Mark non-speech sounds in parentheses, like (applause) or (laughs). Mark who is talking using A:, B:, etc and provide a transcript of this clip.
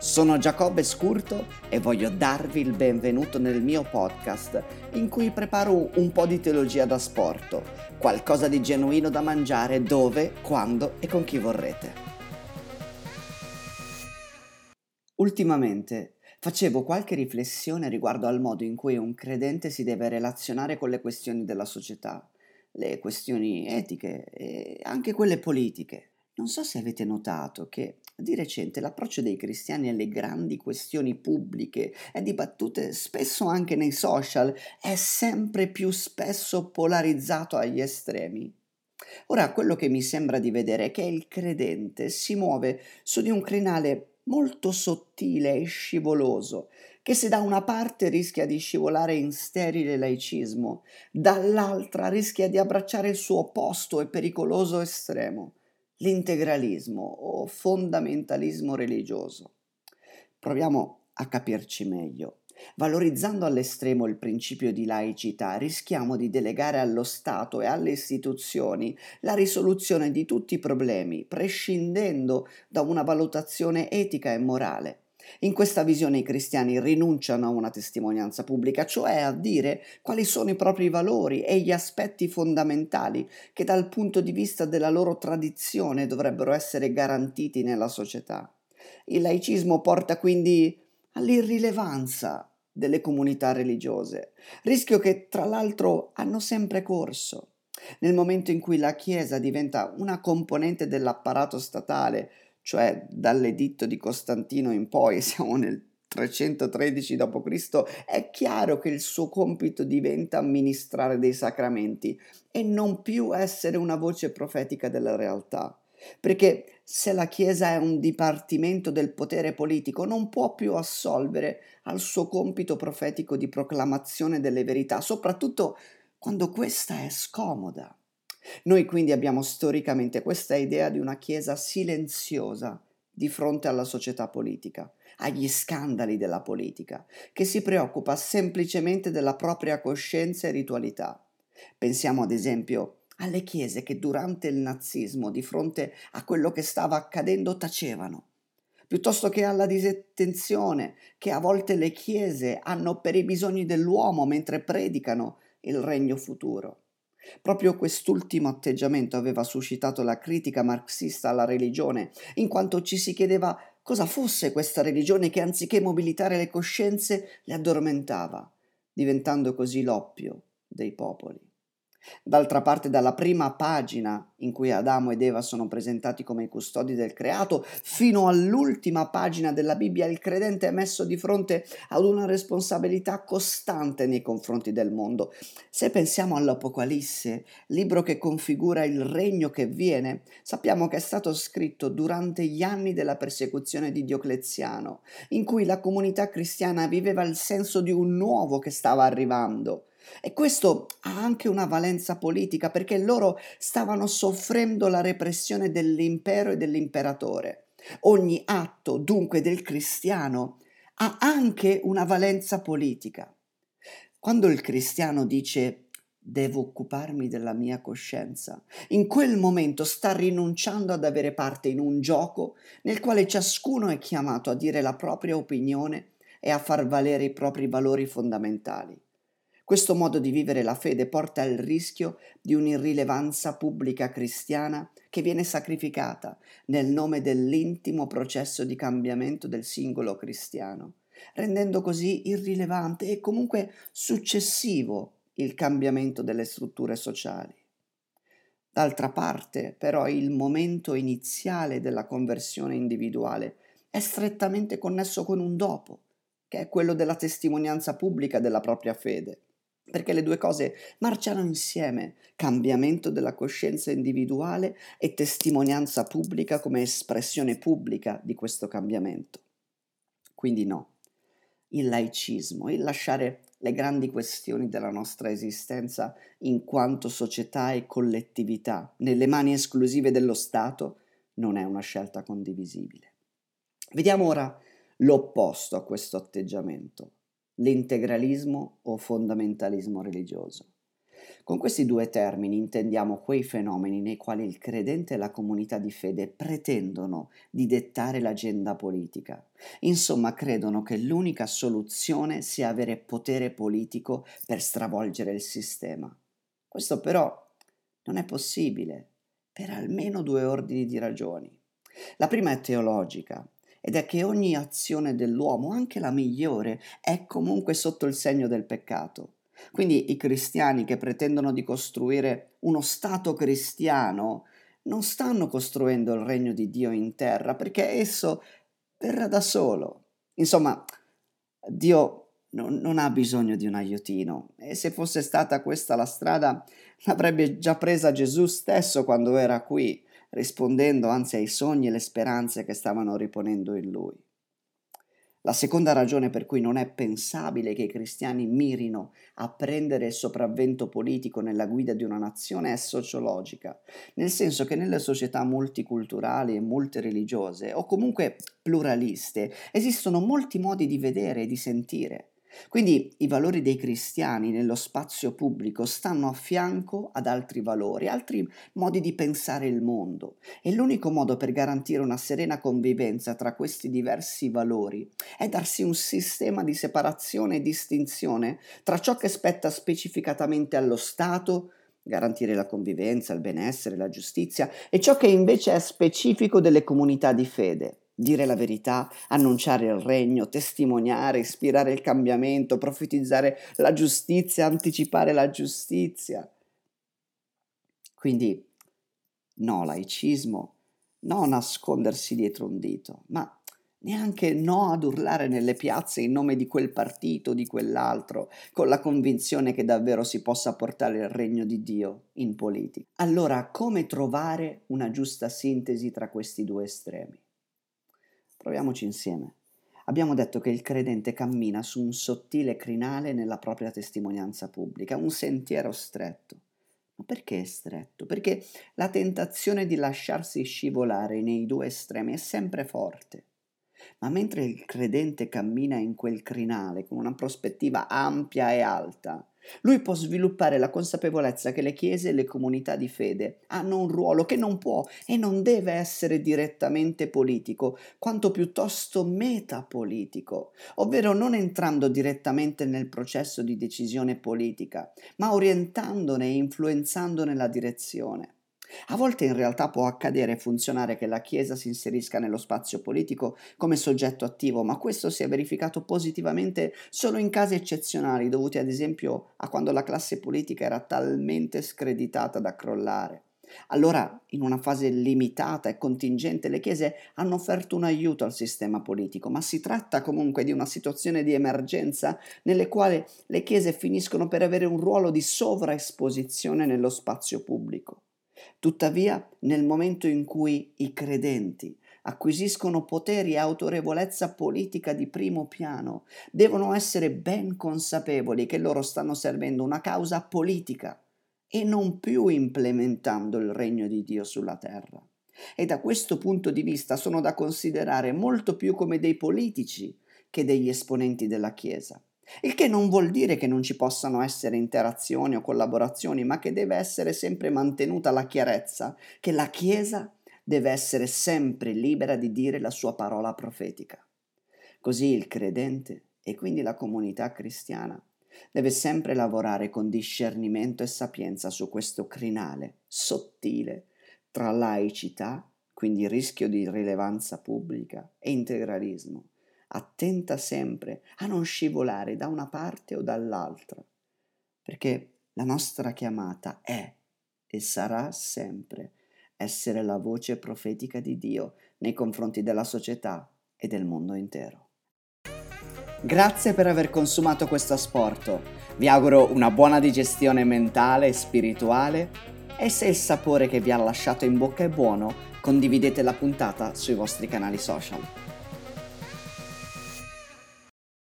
A: Sono Giacobbe Scurto e voglio darvi il benvenuto nel mio podcast in cui preparo un po' di teologia da sporto, qualcosa di genuino da mangiare dove, quando e con chi vorrete. Ultimamente facevo qualche riflessione riguardo al modo in cui un credente si deve relazionare con le questioni della società, le questioni etiche e anche quelle politiche. Non so se avete notato che di recente l'approccio dei cristiani alle grandi questioni pubbliche e dibattute spesso anche nei social è sempre più spesso polarizzato agli estremi. Ora, quello che mi sembra di vedere è che il credente si muove su di un crinale molto sottile e scivoloso, che se da una parte rischia di scivolare in sterile laicismo, dall'altra rischia di abbracciare il suo opposto e pericoloso estremo l'integralismo o fondamentalismo religioso. Proviamo a capirci meglio. Valorizzando all'estremo il principio di laicità, rischiamo di delegare allo Stato e alle istituzioni la risoluzione di tutti i problemi, prescindendo da una valutazione etica e morale. In questa visione i cristiani rinunciano a una testimonianza pubblica, cioè a dire quali sono i propri valori e gli aspetti fondamentali che dal punto di vista della loro tradizione dovrebbero essere garantiti nella società. Il laicismo porta quindi all'irrilevanza delle comunità religiose, rischio che tra l'altro hanno sempre corso. Nel momento in cui la Chiesa diventa una componente dell'apparato statale, cioè dall'editto di Costantino in poi, (laughs) siamo nel 313 d.C., è chiaro che il suo compito diventa amministrare dei sacramenti e non più essere una voce profetica della realtà. Perché se la Chiesa è un dipartimento del potere politico, non può più assolvere al suo compito profetico di proclamazione delle verità, soprattutto quando questa è scomoda. Noi quindi abbiamo storicamente questa idea di una Chiesa silenziosa di fronte alla società politica, agli scandali della politica, che si preoccupa semplicemente della propria coscienza e ritualità. Pensiamo ad esempio alle chiese che durante il nazismo, di fronte a quello che stava accadendo, tacevano, piuttosto che alla disattenzione che a volte le chiese hanno per i bisogni dell'uomo mentre predicano il regno futuro. Proprio quest'ultimo atteggiamento aveva suscitato la critica marxista alla religione, in quanto ci si chiedeva cosa fosse questa religione che anziché mobilitare le coscienze le addormentava, diventando così l'oppio dei popoli. D'altra parte, dalla prima pagina in cui Adamo ed Eva sono presentati come i custodi del creato, fino all'ultima pagina della Bibbia, il credente è messo di fronte ad una responsabilità costante nei confronti del mondo. Se pensiamo all'Apocalisse, libro che configura il regno che viene, sappiamo che è stato scritto durante gli anni della persecuzione di Diocleziano, in cui la comunità cristiana viveva il senso di un nuovo che stava arrivando e questo ha anche una valenza politica perché loro stavano soffrendo la repressione dell'impero e dell'imperatore. Ogni atto dunque del cristiano ha anche una valenza politica. Quando il cristiano dice devo occuparmi della mia coscienza, in quel momento sta rinunciando ad avere parte in un gioco nel quale ciascuno è chiamato a dire la propria opinione e a far valere i propri valori fondamentali. Questo modo di vivere la fede porta al rischio di un'irrilevanza pubblica cristiana che viene sacrificata nel nome dell'intimo processo di cambiamento del singolo cristiano, rendendo così irrilevante e comunque successivo il cambiamento delle strutture sociali. D'altra parte, però, il momento iniziale della conversione individuale è strettamente connesso con un dopo, che è quello della testimonianza pubblica della propria fede perché le due cose marciano insieme, cambiamento della coscienza individuale e testimonianza pubblica come espressione pubblica di questo cambiamento. Quindi no, il laicismo, il lasciare le grandi questioni della nostra esistenza in quanto società e collettività nelle mani esclusive dello Stato non è una scelta condivisibile. Vediamo ora l'opposto a questo atteggiamento, l'integralismo o fondamentalismo religioso. Con questi due termini intendiamo quei fenomeni nei quali il credente e la comunità di fede pretendono di dettare l'agenda politica. Insomma, credono che l'unica soluzione sia avere potere politico per stravolgere il sistema. Questo però non è possibile per almeno due ordini di ragioni. La prima è teologica ed è che ogni azione dell'uomo, anche la migliore, è comunque sotto il segno del peccato. Quindi i cristiani che pretendono di costruire uno Stato cristiano non stanno costruendo il regno di Dio in terra perché esso verrà da solo. Insomma, Dio non, non, ha bisogno di un aiutino e se fosse stata questa la strada l'avrebbe già presa Gesù stesso quando era qui, rispondendo anzi ai sogni e le speranze che stavano riponendo in lui. La seconda ragione per cui non è pensabile che i cristiani mirino a prendere il sopravvento politico nella guida di una nazione è sociologica, nel senso che nelle società multiculturali e multireligiose, o comunque pluraliste, esistono molti modi di vedere e di sentire. Quindi i valori dei cristiani nello spazio pubblico stanno a fianco ad altri valori, altri modi di pensare il mondo. E l'unico modo per garantire una serena convivenza tra questi diversi valori è darsi un sistema di separazione e distinzione tra ciò che spetta specificatamente allo Stato, garantire la convivenza, il benessere, la giustizia, e ciò che invece è specifico delle comunità di fede dire la verità, annunciare il regno, testimoniare, ispirare il cambiamento, profetizzare la giustizia, anticipare la giustizia. Quindi no laicismo, no nascondersi dietro un dito, ma neanche no ad urlare nelle piazze in nome di quel partito di quell'altro, con la convinzione che davvero si possa portare il regno di Dio in politica. Allora, come trovare una giusta sintesi tra questi due estremi? Proviamoci insieme. Abbiamo detto che il credente cammina su un sottile crinale nella propria testimonianza pubblica, un sentiero stretto. Ma perché stretto? Perché la tentazione di lasciarsi scivolare nei due estremi è sempre forte. Ma mentre il credente cammina in quel crinale con una prospettiva ampia e alta, lui può sviluppare la consapevolezza che le chiese e le comunità di fede hanno un ruolo che non può e non deve essere direttamente politico, quanto piuttosto metapolitico, ovvero non entrando direttamente nel processo di decisione politica, ma orientandone e influenzandone la direzione. A volte in realtà può accadere e funzionare che la Chiesa si inserisca nello spazio politico come soggetto attivo, ma questo si è verificato positivamente solo in casi eccezionali, dovuti ad esempio a quando la classe politica era talmente screditata da crollare. Allora, in una fase limitata e contingente, le chiese hanno offerto un aiuto al sistema politico, ma si tratta comunque di una situazione di emergenza nelle quali le chiese finiscono per avere un ruolo di sovraesposizione nello spazio pubblico. Tuttavia, nel momento in cui i credenti acquisiscono poteri e autorevolezza politica di primo piano, devono essere ben consapevoli che loro stanno servendo una causa politica e non più implementando il regno di Dio sulla terra. E da questo punto di vista sono da considerare molto più come dei politici che degli esponenti della Chiesa. Il che non vuol dire che non ci possano essere interazioni o collaborazioni, ma che deve essere sempre mantenuta la chiarezza che la Chiesa deve essere sempre libera di dire la sua parola profetica. Così il credente e quindi la comunità cristiana deve sempre lavorare con discernimento e sapienza su questo crinale sottile tra laicità, quindi rischio di rilevanza pubblica, e integralismo attenta sempre a non scivolare da una parte o dall'altra, perché la nostra chiamata è e sarà sempre essere la voce profetica di Dio nei confronti della società e del mondo intero. Grazie per aver consumato questo asporto. Vi auguro una buona digestione mentale e spirituale e se il sapore che vi ha lasciato in bocca è buono, condividete la puntata sui vostri canali social.